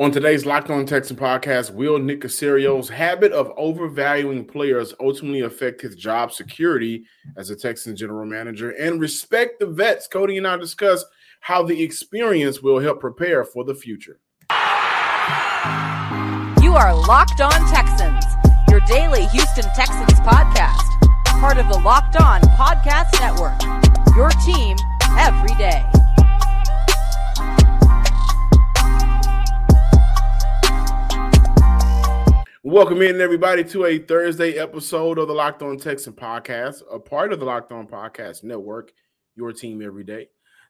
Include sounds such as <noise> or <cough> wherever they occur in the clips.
On today's Locked On Texan podcast, will Nick Caserio's habit of overvaluing players ultimately affect his job security as a Texan general manager and respect the vets? Coty and I discuss how the experience will help prepare for the future. You are Locked On Texans, your daily Houston Texans podcast, part of the Locked On Podcast Network. Your team every day. Welcome in, everybody, to a Thursday episode of the Locked On Texan podcast, a part of the Locked On Podcast Network, your team every day.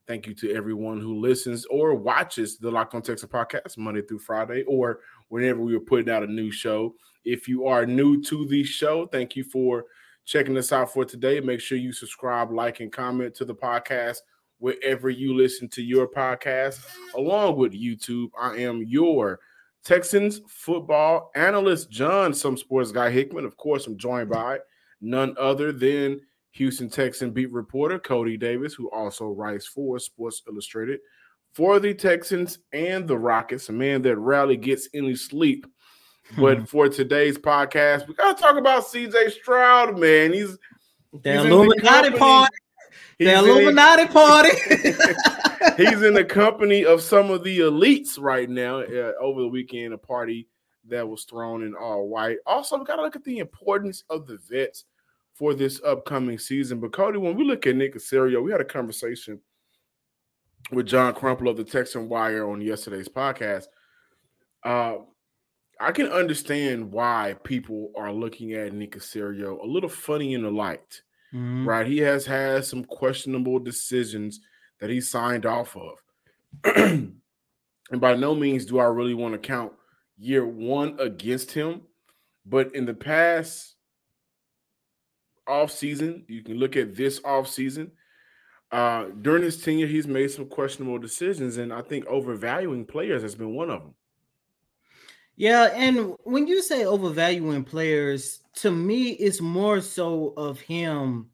Thank you to everyone who listens or watches the Locked On Texan podcast Monday through Friday or whenever we are putting out a new show. If you are new to the show, thank you for checking us out for today. Make sure you subscribe, like, and comment to the podcast wherever you listen to your podcast, along with YouTube. I am your Texans football analyst John, some sports guy Hickman. Of course, I'm joined by none other than Houston Texan beat reporter Coty Davis, who also writes for Sports Illustrated for the Texans and the Rockets, a man that rarely gets any sleep. But hmm. for today's podcast, we got to talk about CJ Stroud, man. He's the he's Illuminati party. The Illuminati party. He's in the company of some of the elites right now. Uh, over the weekend, a party that was thrown in all white. Also, we got to look at the importance of the vets for this upcoming season. But Coty, when we look at Nick Caserio, we had a conversation with John Crumple of the Texan Wire on yesterday's podcast. Uh, I can understand why people are looking at Nick Caserio a little funny in the light, mm-hmm. right? He has had some questionable decisions that he signed off of. <clears throat> and by no means do I really want to count year one against him. But in the past off season, you can look at this off season. Uh, during his tenure, he's made some questionable decisions, and I think overvaluing players has been one of them. Yeah, and when you say overvaluing players, to me, it's more so of him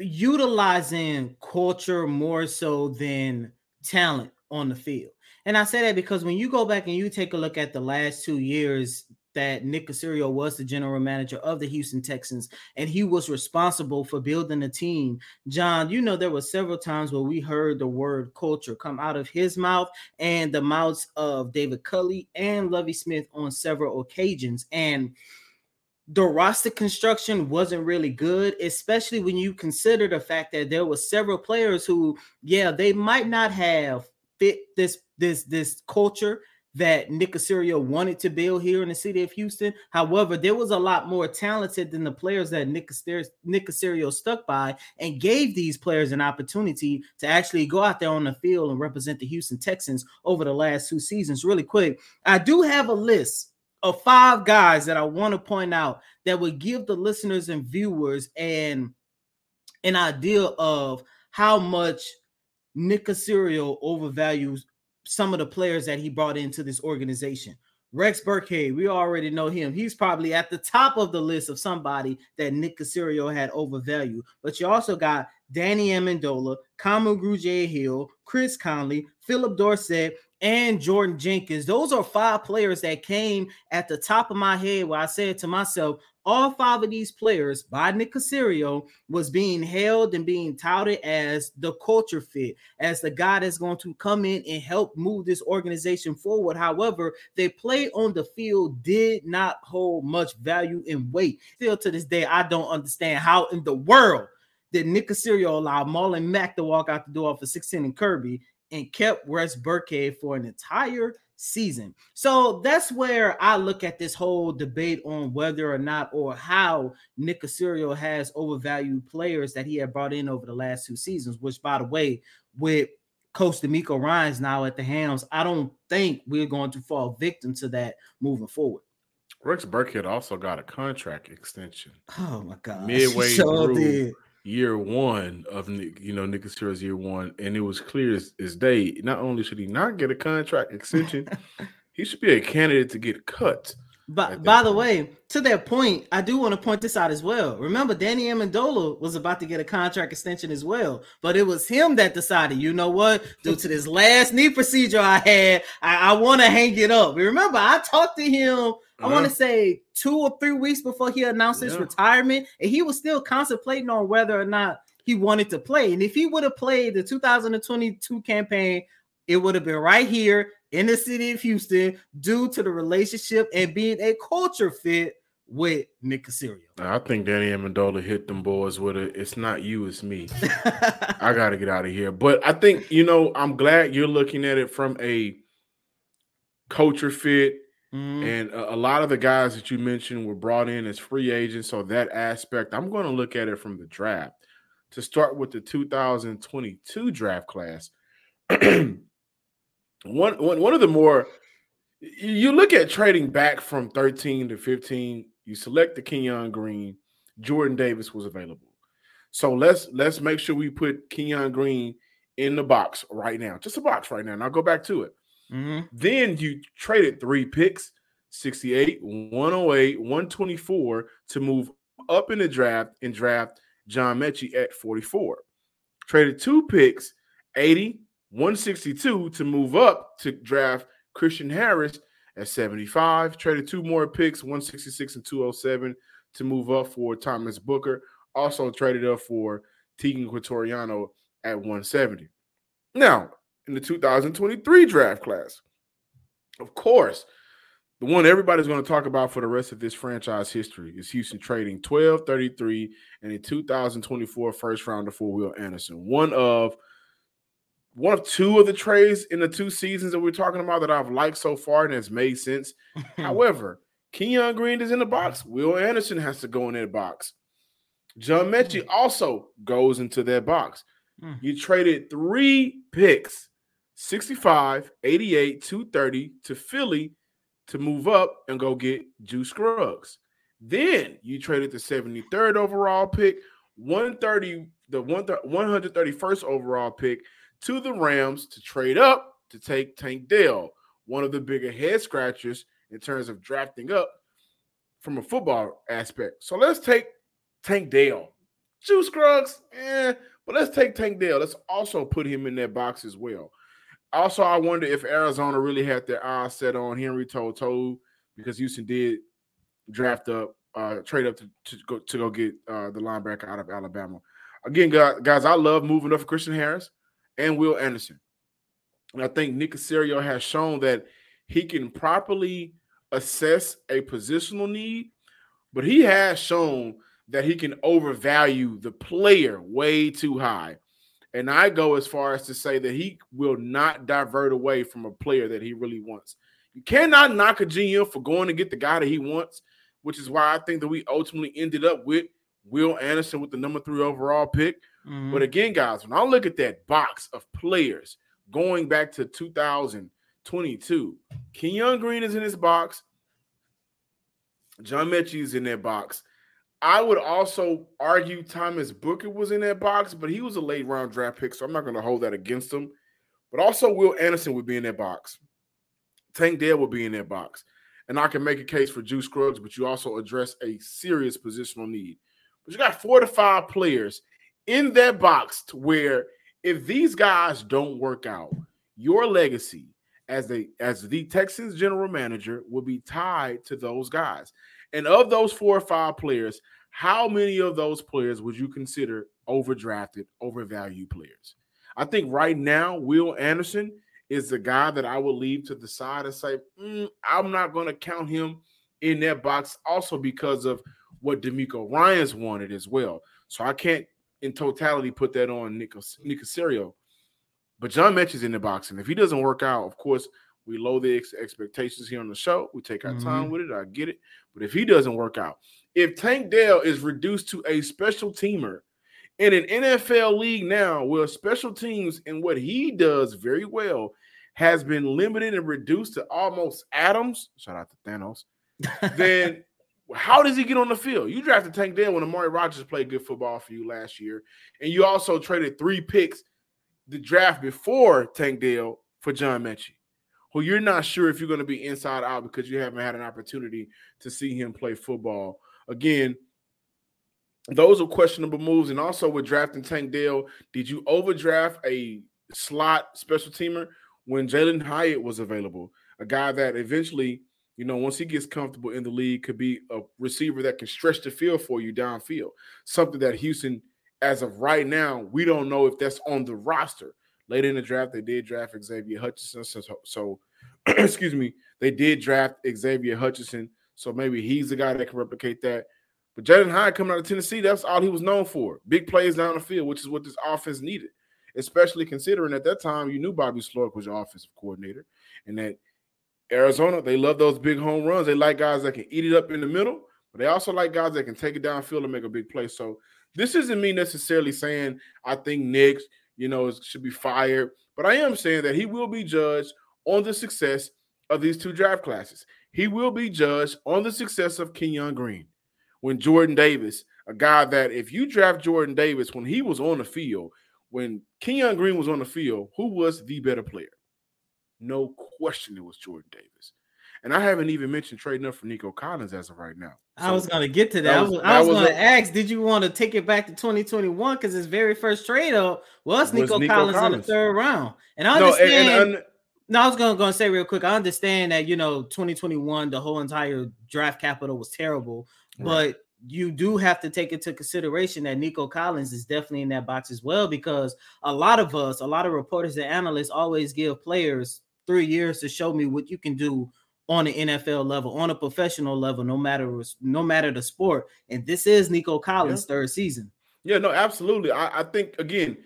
utilizing culture more so than talent on the field. And I say that because when you go back and you take a look at the last two years that Nick Caserio was the general manager of the Houston Texans and he was responsible for building a team. John, you know, there were several times where we heard the word culture come out of his mouth and the mouths of David Culley and Lovie Smith on several occasions. And the roster construction wasn't really good, especially when you consider the fact that there were several players who, yeah, they might not have fit this this this culture that Nick Caserio wanted to build here in the city of Houston. However, there was a lot more talented than the players that Nick Nick stuck by and gave these players an opportunity to actually go out there on the field and represent the Houston Texans over the last two seasons. Really quick, I do have a list of five guys that I want to point out that would give the listeners and viewers an an idea of how much Nick Caserio overvalues some of the players that he brought into this organization. Rex Burkhead, we already know him. He's probably at the top of the list of somebody that Nick Caserio had overvalued. But you also got Danny Amendola, Kamu Grugier-Hill, Chris Conley, Phillip Dorsett, and Jordan Jenkins. Those are five players that came at the top of my head where I said to myself, all five of these players by Nick Caserio was being held and being touted as the culture fit, as the guy that's going to come in and help move this organization forward. However, their play on the field did not hold much value and weight. Still to this day, I don't understand how in the world did Nick Caserio allow Marlon Mack to walk out the door for 16 and Kirby and kept Rex Burkhead for an entire season. So that's where I look at this whole debate on whether or not or how Nick Caserio has overvalued players that he had brought in over the last two seasons, which by the way, with Coach DeMeco Ryans now at the helms, I don't think we're going to fall victim to that moving forward. Rex Burkhead also got a contract extension. Oh my god! Midway through, did year one of you know Nick Caserio's year one, and it was clear as, as day. Not only should he not get a contract extension, <laughs> he should be a candidate to get cut. But by the way, to that point, I do want to point this out as well. Remember, Danny Amendola was about to get a contract extension as well, but it was him that decided, you know what, due to this last knee procedure I had, I, I want to hang it up. Remember, I talked to him, uh-huh. I want to say two or three weeks before he announced yeah. his retirement, and he was still contemplating on whether or not he wanted to play. And if he would have played the 2022 campaign, it would have been right here in the city of Houston due to the relationship and being a culture fit with Nick Caserio. I think Danny Amendola hit them boys with a it's not you, it's me. <laughs> I gotta get out of here. But I think, you know, I'm glad you're looking at it from a culture fit. Mm-hmm. And a, a, lot of the guys that you mentioned were brought in as free agents. So that aspect, I'm going to look at it from the draft. To start with the 2022 draft class, <clears throat> one, one, one of the more you look at trading back from 13 to 15, you select the Kenyon Green, Jordan Davis was available. So let's let's make sure we put Kenyon Green in the box right now. Just a box right now. And I'll go back to it. Mm-hmm. Then you traded three picks, 68, 108, 124 to move up in the draft and draft John Metchie at 44. Traded two picks, 80, 162 to move up to draft Christian Harris at 75. Traded two more picks, 166 and 207 to move up for Thomas Booker. Also traded up for Teagan Quitoriano at 170. Now, in the 2023 draft class, of course, the one everybody's going to talk about for the rest of this franchise history is Houston trading 12, 33, and a 2024 first rounder for Will Anderson. One of – one of two of the trades in the two seasons that we're talking about that I've liked so far and has made sense. <laughs> However, Kenyon Green is in the box. Will Anderson has to go in that box. John Metchie mm. also goes into that box. You traded three picks 65, 88, 230 to Philly to move up and go get Juice Scruggs. Then you traded the 73rd overall pick, 130, the 131st overall pick to the Rams to trade up to take Tank Dell, one of the bigger head scratchers in terms of drafting up from a football aspect. So let's take Tank Dell. Juice Scruggs, eh, but let's take Tank Dell. Let's also put him in that box as well. Also, I wonder if Arizona really had their eyes set on Henry To'o because Houston did draft up, uh, trade up to, to go to go get uh, the linebacker out of Alabama. Again, guys, I love moving up for Christian Harris and Will Anderson. And I think Nick Caserio has shown that he can properly assess a positional need, but he has shown that he can overvalue the player way too high. And I go as far as to say that he will not divert away from a player that he really wants. You cannot knock a GM for going to get the guy that he wants, which is why I think that we ultimately ended up with Will Anderson with the number three overall pick. Mm-hmm. But again, guys, when I look at that box of players going back to 2022, Kenyon Green is in this box. John Metchie is in that box. I would also argue Thomas Booker was in that box, but he was a late round draft pick, so I'm not going to hold that against him. But also, Will Anderson would be in that box. Tank Dell would be in that box. And I can make a case for Juice Scruggs, but you also address a serious positional need. But you got four to five players in that box to where if these guys don't work out, your legacy as the as the Texans general manager will be tied to those guys. And of those four or five players, how many of those players would you consider overdrafted, overvalued players? I think right now, Will Anderson is the guy that I will leave to the side and say, mm, I'm not going to count him in that box, also because of what DeMeco Ryans wanted as well. So I can't in totality put that on Nick, Caserio. But John Metchie's in the boxing. If he doesn't work out, of course, we lower the ex- expectations here on the show. We take our mm-hmm. time with it. I get it. But if he doesn't work out, if Tank Dell is reduced to a special teamer in an NFL league now where special teams and what he does very well has been limited and reduced to almost atoms, shout out to Thanos, <laughs> then how does he get on the field? You drafted Tank Dell when Amari Rodgers played good football for you last year, and you also traded three picks the draft before Tank Dell for John Metchie. who you're not sure if you're going to be inside out because you haven't had an opportunity to see him play football. Again, those are questionable moves. And also with drafting Tank Dell, did you overdraft a slot special teamer when Jalin Hyatt was available? A guy that eventually, you know, once he gets comfortable in the league, could be a receiver that can stretch the field for you downfield. Something that Houston, as of right now, we don't know if that's on the roster. Later in the draft, they did draft Xavier Hutchinson. So, so <clears throat> excuse me, they did draft Xavier Hutchinson. So maybe he's the guy that can replicate that. But Jalin Hyatt coming out of Tennessee, that's all he was known for. Big plays down the field, which is what this offense needed. Especially considering at that time you knew Bobby Slowik was your offensive coordinator, and that Arizona, they love those big home runs. They like guys that can eat it up in the middle, but they also like guys that can take it downfield and make a big play. So this isn't me necessarily saying I think Nick, you know, should be fired, but I am saying that he will be judged on the success of these two draft classes. He will be judged on the success of Kenyon Green when Jordan Davis, a guy that if you draft Jordan Davis when he was on the field, when Kenyon Green was on the field, who was the better player? No question it was Jordan Davis. And I haven't even mentioned trading up for Nico Collins as of right now. So I was going to get to that. that was, I was, was going to ask, did you want to take it back to 2021? Because his very first trade up was Nico, was Nico Collins, Collins, in the third round. And I understand. No, and, and, no, I was gonna, gonna say real quick. I understand that you know 2021, the whole entire draft capital was terrible, but you do have to take into consideration that Nico Collins is definitely in that box as well because a lot of us, a lot of reporters and analysts always give players three years to show me what you can do on an NFL level, on a professional level, no matter no matter the sport. And this is Nico Collins' yeah. third season. Yeah, no, absolutely. I, I think again,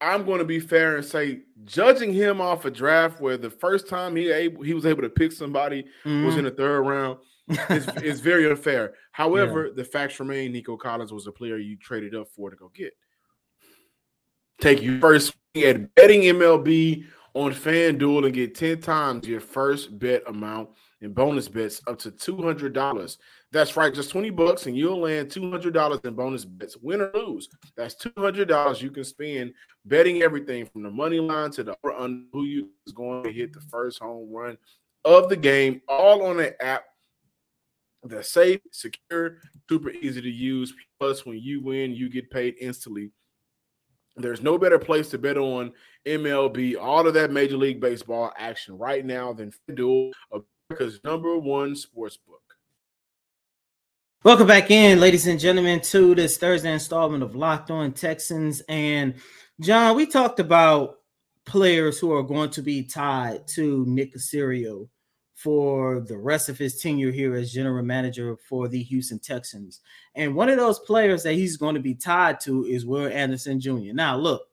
I'm going to be fair and say, judging him off a draft where the first time he able he was able to pick somebody mm-hmm. was in the third round is, <laughs> is very unfair. However, yeah. the facts remain: Nico Collins was a player you traded up for to go get. Take your first at betting MLB on FanDuel and get 10 times your first bet amount in bonus bets up to $200. That's right, just 20 bucks and you'll land $200 in bonus bets, win or lose. That's $200 you can spend betting everything from the money line to the who you is going to hit the first home run of the game, all on an app that's safe, secure, super easy to use. Plus, when you win, you get paid instantly. There's no better place to bet on MLB, all of that Major League Baseball action right now than FanDuel, America's number one sports book. Welcome back in, ladies and gentlemen, to this Thursday installment of Locked On Texans. And John, we talked about players who are going to be tied to Nick Caserio for the rest of his tenure here as general manager for the Houston Texans. And one of those players that he's going to be tied to is Will Anderson Jr. Now, look,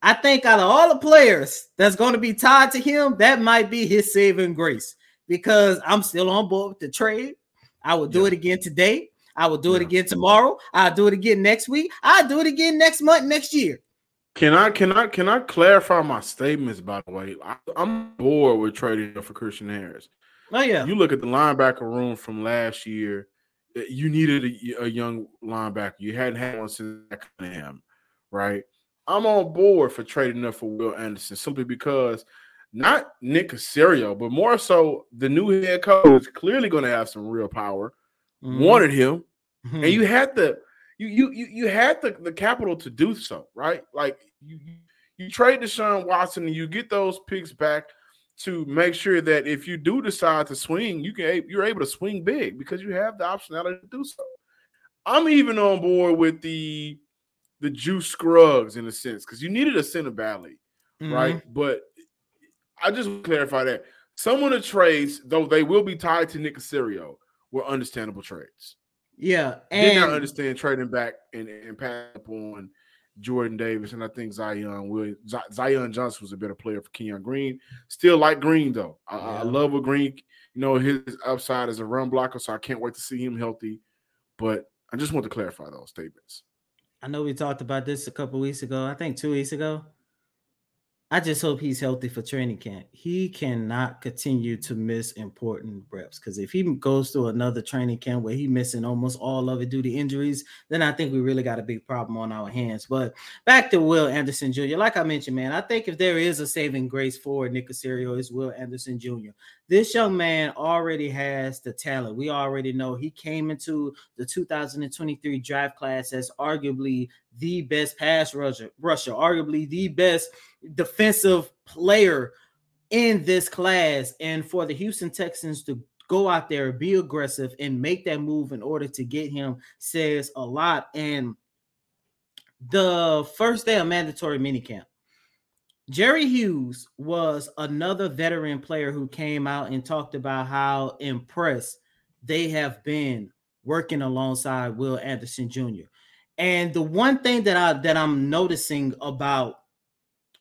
I think out of all the players that's going to be tied to him, that might be his saving grace because I'm still on board with the trade. I will do yeah. it again today. I will do yeah. it again tomorrow. I'll do it again next week. I'll do it again next month, next year. Can I can I can I clarify my statements? By the way, I, am bored with trading for Christian Harris. Oh yeah, you look at the linebacker room from last year. Eh, you needed a, a young linebacker. You hadn't had one since Cunningham, right? I'm on board for trading up for Will Anderson simply because not Nick Caserio, but more so the new head coach is clearly going to have some real power. Mm-hmm. Wanted him, mm-hmm. and you had to you you you you had the, the capital to do so, right? Like you you trade Deshaun Watson and you get those picks back to make sure that if you do decide to swing, you can you're able to swing big because you have the optionality to do so. I'm even on board with the the Juice Scruggs in a sense because you needed a center badly, mm-hmm. right? But I just clarify that some of the trades, though they will be tied to Nick Caserio, were understandable trades. Yeah, and did not understand trading back and, and pass up on Jordan Davis, and I think Zion will. Zion Johnson was a better player for Kenyon Green. Still like Green though. I, yeah. I love what Green. You know his upside as a run blocker, so I can't wait to see him healthy. But I just want to clarify those statements. I know we talked about this a couple weeks ago. I think two weeks ago. I just hope he's healthy for training camp. He cannot continue to miss important reps because if he goes through another training camp where he's missing almost all of it due to injuries, then I think we really got a big problem on our hands. But back to Will Anderson Jr. Like I mentioned, man, I think if there is a saving grace for Nick Caserio, is Will Anderson Jr. This young man already has the talent. We already know he came into the 2023 draft class as arguably the best pass rusher, rusher, arguably the best defensive player in this class. And for the Houston Texans to go out there, be aggressive, and make that move in order to get him says a lot. And the first day of mandatory minicamp, Jerry Hughes was another veteran player who came out and talked about how impressed they have been working alongside Will Anderson Jr. And the one thing that I that I'm noticing about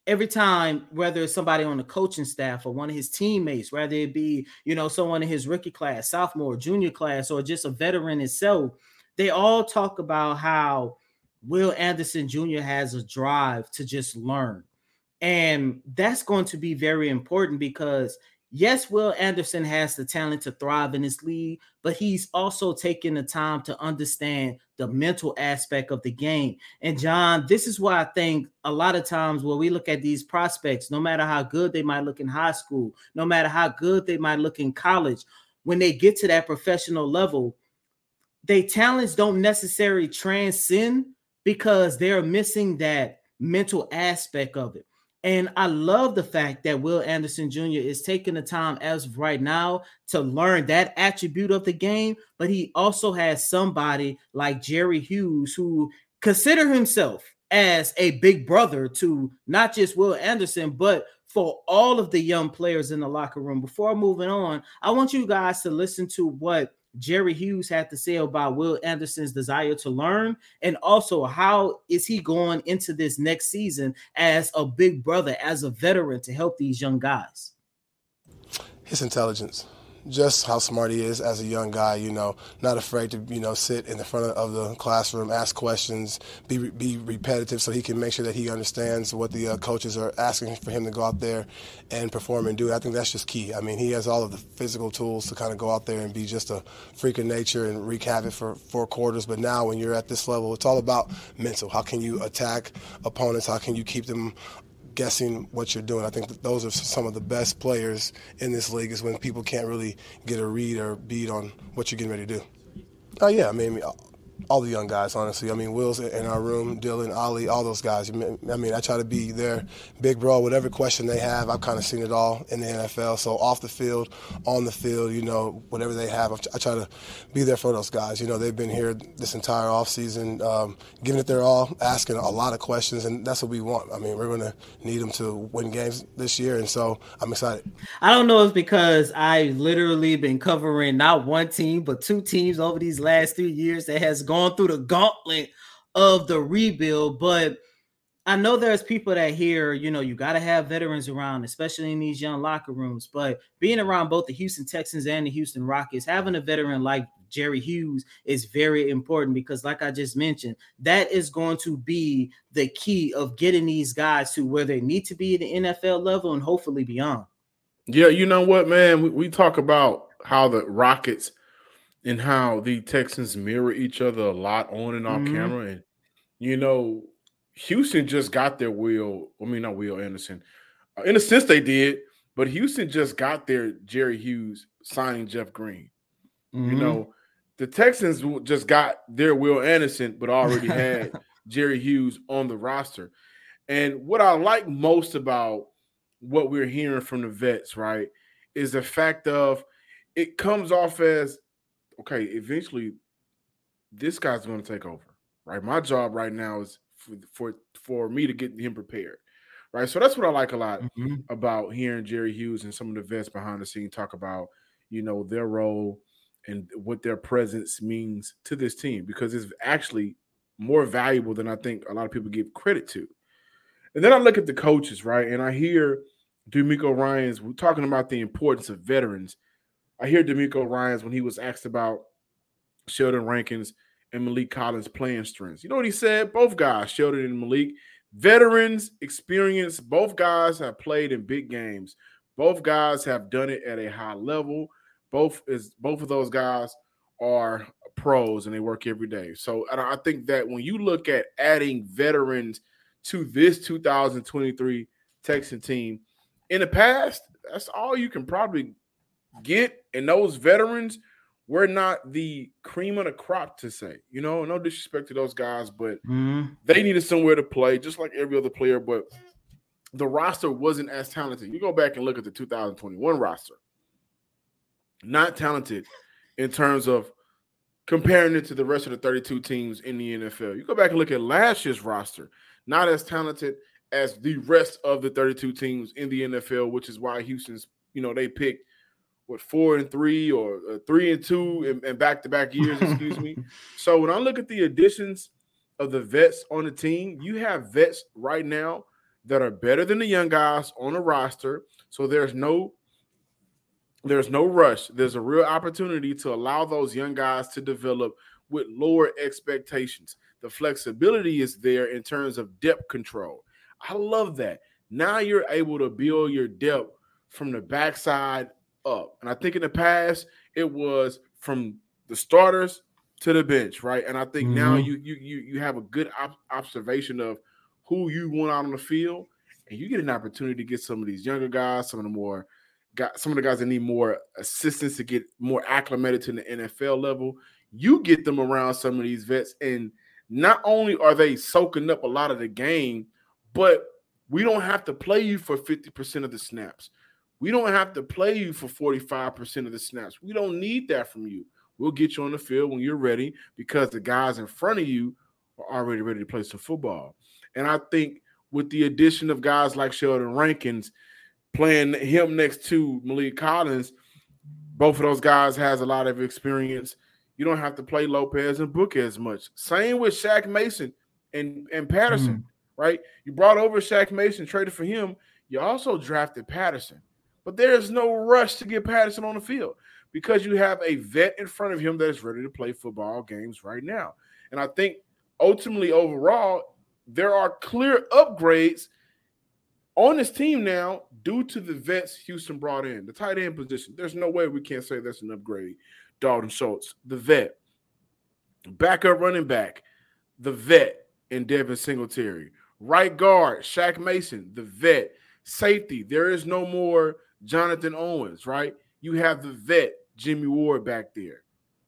every time, whether it's somebody on the coaching staff or one of his teammates, whether it be, you know, someone in his rookie class, sophomore, junior class, or just a veteran itself, they all talk about how Will Anderson Jr. has a drive to just learn. And that's going to be very important because yes, Will Anderson has the talent to thrive in this league, but he's also taking the time to understand the mental aspect of the game. And John, this is why I think a lot of times when we look at these prospects, no matter how good they might look in high school, no matter how good they might look in college, when they get to that professional level, their talents don't necessarily transcend because they're missing that mental aspect of it. And I love the fact that Will Anderson Jr. is taking the time as of right now to learn that attribute of the game, but he also has somebody like Jerry Hughes who consider himself as a big brother to not just Will Anderson, but for all of the young players in the locker room. Before moving on, I want you guys to listen to what Jerry Hughes had to say about Will Anderson's desire to learn, and also how is he going into this next season as a big brother, as a veteran to help these young guys? His intelligence just how smart he is as a young guy. You know, not afraid to you know sit in the front of the classroom, ask questions, be be repetitive, so he can make sure that he understands what the uh, coaches are asking for him to go out there and perform and do. I think that's just key. I mean, he has all of the physical tools to kind of go out there and be just a freak of nature and wreak havoc for four quarters. But now, when you're at this level, it's all about mental. How can you attack opponents? How can you keep them guessing what you're doing. I think that those are some of the best players in this league is when people can't really get a read or beat on what you're getting ready to do. Oh yeah, I mean, all the young guys, honestly. I mean, Will's in our room, Dylan, Ali, all those guys. I mean, I try to be their big bro. Whatever question they have, I've kind of seen it all in the NFL. So off the field, on the field, you know, whatever they have, I try to be there for those guys. You know, they've been here this entire offseason, um, giving it their all, asking a lot of questions, and that's what we want. I mean, we're going to need them to win games this year, and so I'm excited. I don't know if because I've literally been covering not one team, but two teams over these last three years that has gone through the gauntlet of the rebuild. But I know there's people that hear, you know, you got to have veterans around, especially in these young locker rooms. But being around both the Houston Texans and the Houston Rockets, having a veteran like Jerry Hughes is very important because, like I just mentioned, that is going to be the key of getting these guys to where they need to be at the NFL level and hopefully beyond. Yeah, you know what, man? We, we talk about how the Rockets and how the Texans mirror each other a lot on and off mm-hmm. camera. And you know, Houston just got their Will. I mean, not Will Anderson. Uh, in a sense, they did, but Houston just got their Jerry Hughes signing Jeff Green. Mm-hmm. You know, the Texans just got their Will Anderson, but already had <laughs> Jerry Hughes on the roster. And what I like most about what we're hearing from the vets, right, is the fact of it comes off as okay, eventually this guy's going to take over, right? My job right now is for for, for me to get him prepared, right? So that's what I like a lot mm-hmm. about hearing Jerry Hughes and some of the vets behind the scene talk about, you know, their role and what their presence means to this team because it's actually more valuable than I think a lot of people give credit to. And then I look at the coaches, right? And I hear DeMeco Ryans talking about the importance of veterans I hear DeMeco Ryans when he was asked about Sheldon Rankins and Maliek Collins playing strengths. You know what he said? Both guys, Sheldon and Maliek, veterans, experience. Both guys have played in big games. Both guys have done it at a high level. Both is both of those guys are pros and they work every day. So I think that when you look at adding veterans to this 2023 Texan team, in the past, that's all you can probably get. And those veterans were not the cream of the crop to say. You know, no disrespect to those guys, but mm-hmm. they needed somewhere to play, just like every other player. But the roster wasn't as talented. You go back and look at the 2021 roster, not talented in terms of comparing it to the rest of the 32 teams in the NFL. You go back and look at last year's roster, not as talented as the rest of the 32 teams in the NFL, which is why Houston's, you know, they picked what four and three or uh, three and two and back to back years, excuse me. <laughs> So when I look at the additions of the vets on the team, you have vets right now that are better than the young guys on the roster. So there's no there's no rush. There's a real opportunity to allow those young guys to develop with lower expectations. The flexibility is there in terms of depth control. I love that. Now you're able to build your depth from the backside up. And I think in the past it was from the starters to the bench, right? And I think mm-hmm. now you you you you have a good op- observation of who you want out on the field, and you get an opportunity to get some of these younger guys, some of the more got some of the guys that need more assistance to get more acclimated to the NFL level. You get them around some of these vets, and not only are they soaking up a lot of the game, but we don't have to play you for 50% of the snaps. We don't have to play you for 45% of the snaps. We don't need that from you. We'll get you on the field when you're ready because the guys in front of you are already ready to play some football. And I think with the addition of guys like Sheldon Rankins, playing him next to Maliek Collins, both of those guys has a lot of experience. You don't have to play Lopez and Book as much. Same with Shaq Mason and, and Patterson, mm. right? You brought over Shaq Mason, traded for him. You also drafted Patterson. But there's no rush to get Patterson on the field because you have a vet in front of him that is ready to play football games right now. And I think ultimately, overall, there are clear upgrades on this team now due to the vets Houston brought in. The tight end position, there's no way we can't say that's an upgrade. Dalton Schultz, the vet, backup running back, the vet, and Devin Singletary. Right guard, Shaq Mason, the vet. Safety, there is no more Jonathan Owens, right? You have the vet, Jimmy Ward, back there.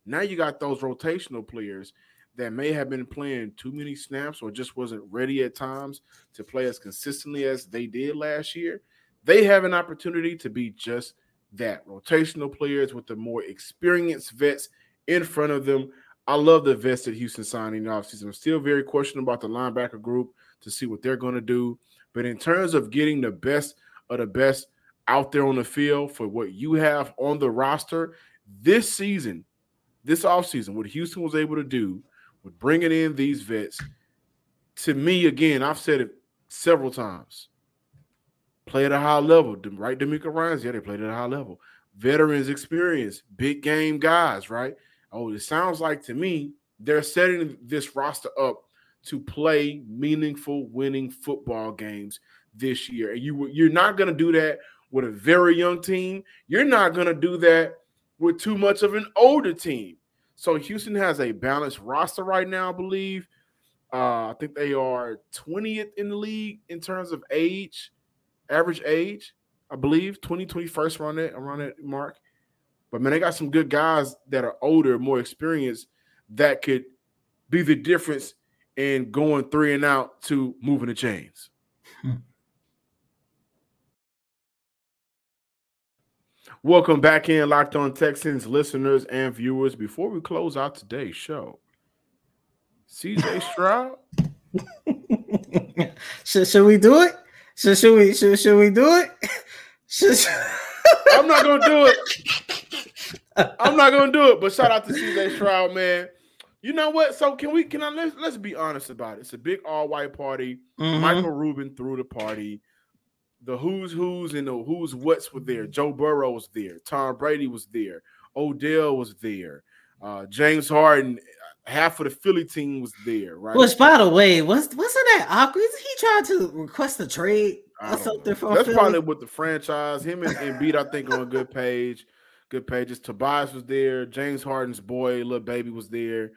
Now you got those rotational players that may have been playing too many snaps or just wasn't ready at times to play as consistently as they did last year, they have an opportunity to be just that rotational players with the more experienced vets in front of them. I love the vets that Houston signing offseason. I'm still very questionable about the linebacker group to see what they're going to do. But in terms of getting the best of the best out there on the field for what you have on the roster this season, this offseason, what Houston was able to do with bringing in these vets, to me, again, I've said it several times. Play at a high level, right? DeMeco Ryans, yeah, they played at a high level. Veterans experience, big game guys, right? Oh, it sounds like to me they're setting this roster up to play meaningful, winning football games this year. And you you're not going to do that with a very young team. You're not going to do that with too much of an older team. So Houston has a balanced roster right now, I believe. Uh, I think they are 20th in the league in terms of age, average age. I believe 20, 21st around that around that mark. But man, they got some good guys that are older, more experienced, that could be the difference in going three and out to moving the chains. Hmm. Welcome back in, Locked On Texans listeners and viewers. Before we close out today's show, CJ <laughs> Stroud. <laughs> should, should we do it? Should, should we should, should we do it? <laughs> Should, I'm not gonna do it. I'm not gonna do it. But shout out to CJ Stroud, man. You know what? So can we can I let's, let's be honest about it. It's a big all white party. Mm-hmm. Michael Rubin threw the party the who's who's and the who's what's were there. Joe Burrow was there. Tom Brady was there. Odell was there. Uh, James Harden. half of the Philly team was there, right? Which, by the way, was wasn't that awkward? Is he trying to request a trade or something from That's Philly? probably with the franchise. Him and, Beat, I think, on a good page. Good pages. Tobias was there. James Harden's boy, little baby, was there.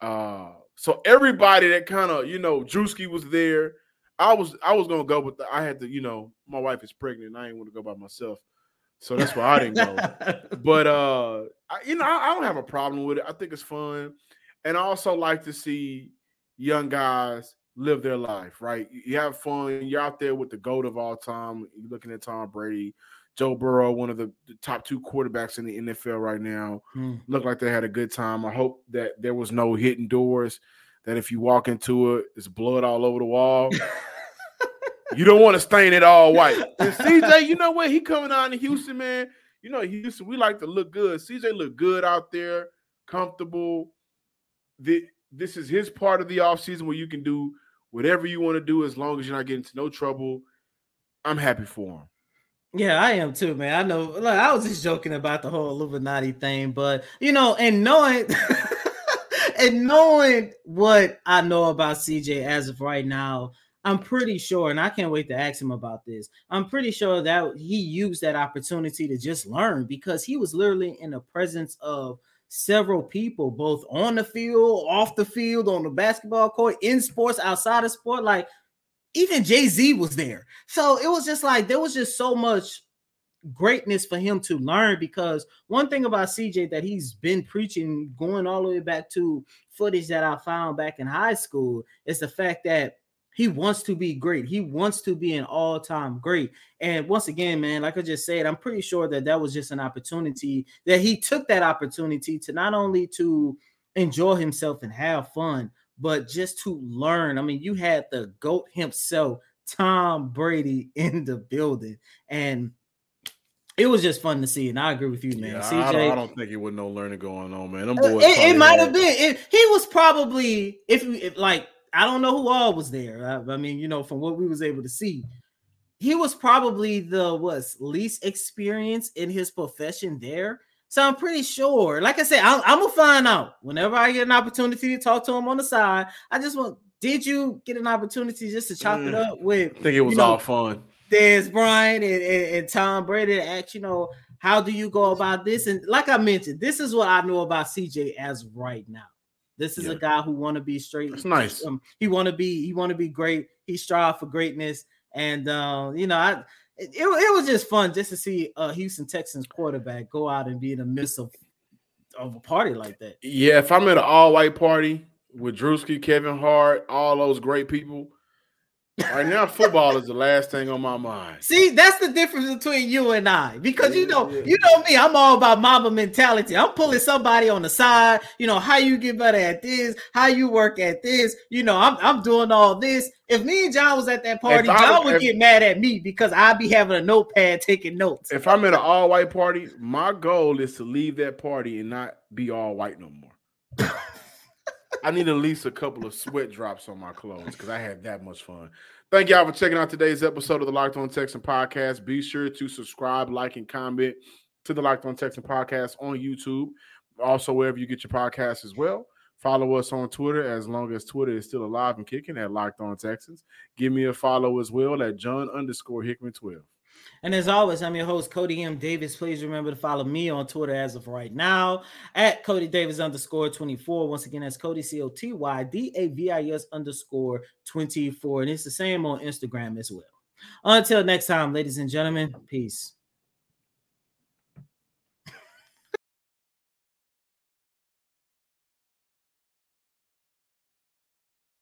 Uh, so everybody that kind of, you know, Drewski was there. I was I was gonna go with the I had to, you know, my wife is pregnant. and I didn't want to go by myself. So that's why I didn't go. <laughs> but uh I, you know, I, I don't have a problem with it. I think it's fun. And I also like to see young guys live their life, right? You- You have fun. You're out there with the GOAT of all time. You're looking at Tom Brady, Joe Burrow, one of the, the top two quarterbacks in the NFL right now. Hmm. Looked like they had a good time. I hope that there was no hidden doors, that if you walk into it, it's blood all over the wall. <laughs> you don't want to stain it all white. And <laughs> CJ, you know what? He coming out in Houston, man. You know, Houston, we like to look good. CJ look good out there, comfortable. The, this is his part of the offseason where you can do whatever you want to do as long as you're not getting into no trouble. I'm happy for him. Yeah, I am too, man. I know. Look, I was just joking about the whole Illuminati thing, but you know, and knowing <laughs> and knowing what I know about CJ as of right now, I'm pretty sure, and I can't wait to ask him about this. I'm pretty sure that he used that opportunity to just learn because he was literally in the presence of several people, both on the field, off the field, on the basketball court, in sports, outside of sport. Like even Jay Z was there. So it was just like there was just so much greatness for him to learn because one thing about CJ that he's been preaching going all the way back to footage that I found back in high school is the fact that he wants to be great. He wants to be an all-time great. And once again, man, like I just said, I'm pretty sure that that was just an opportunity that he took that opportunity to not only to enjoy himself and have fun, but just to learn. I mean, you had the GOAT himself, Tom Brady, in the building. And it was just fun to see. And I agree with you, man. Yeah, CJ, I, don't, I don't think it was no learning going on, man. Them uh, boys it, it might have been. It, he was probably if, if like I don't know who all was there. I, I mean, you know, from what we was able to see, he was probably the was least experienced in his profession there. So I'm pretty sure. Like I said, I'm, I'm gonna find out whenever I get an opportunity to talk to him on the side. I just want. Did you get an opportunity just to chop it Mm. up with I think it was you know, all fun. Dez Bryant and, and, and Tom Brady to ask, you know, how do you go about this? And like I mentioned, this is what I know about CJ as right now. This is Yeah. a guy who want to be straight. That's nice. Um, he want to be. He want to be great. He strive for greatness. And uh, you know, I it, it, it was just fun just to see a Houston Texans quarterback go out and be in the midst of of a party like that. Yeah, if I'm at an all white party with Drewski, Kevin Hart, all those great people, right now football is the last thing on my mind. See, that's the difference between you and I. Because you know, Yeah. you know me, I'm all about Mamba mentality. I'm pulling somebody on the side, you know, how you get better at this, how you work at this, you know, I'm I'm doing all this. If me and John was at that party, I- John would if- get mad at me because I'd be having a notepad taking notes. If I'm at an all white party, my goal is to leave that party and not be all white no more. <laughs> I need at least a couple of sweat drops on my clothes because I had that much fun. Thank y'all for checking out today's episode of the Locked On Texan podcast. Be sure to subscribe, like, and comment to the Locked On Texan podcast on YouTube. Also, wherever you get your podcasts as well. Follow us on Twitter as long as Twitter is still alive and kicking at Locked On Texans. Give me a follow as well at John underscore Hickman 12. And as always, I'm your host, Coty M. Davis. Please remember to follow me on Twitter as of right now at Coty Davis underscore 24. Once again, that's Coty C O T Y D A V I S underscore 24. And it's the same on Instagram as well. Until next time, ladies and gentlemen, peace.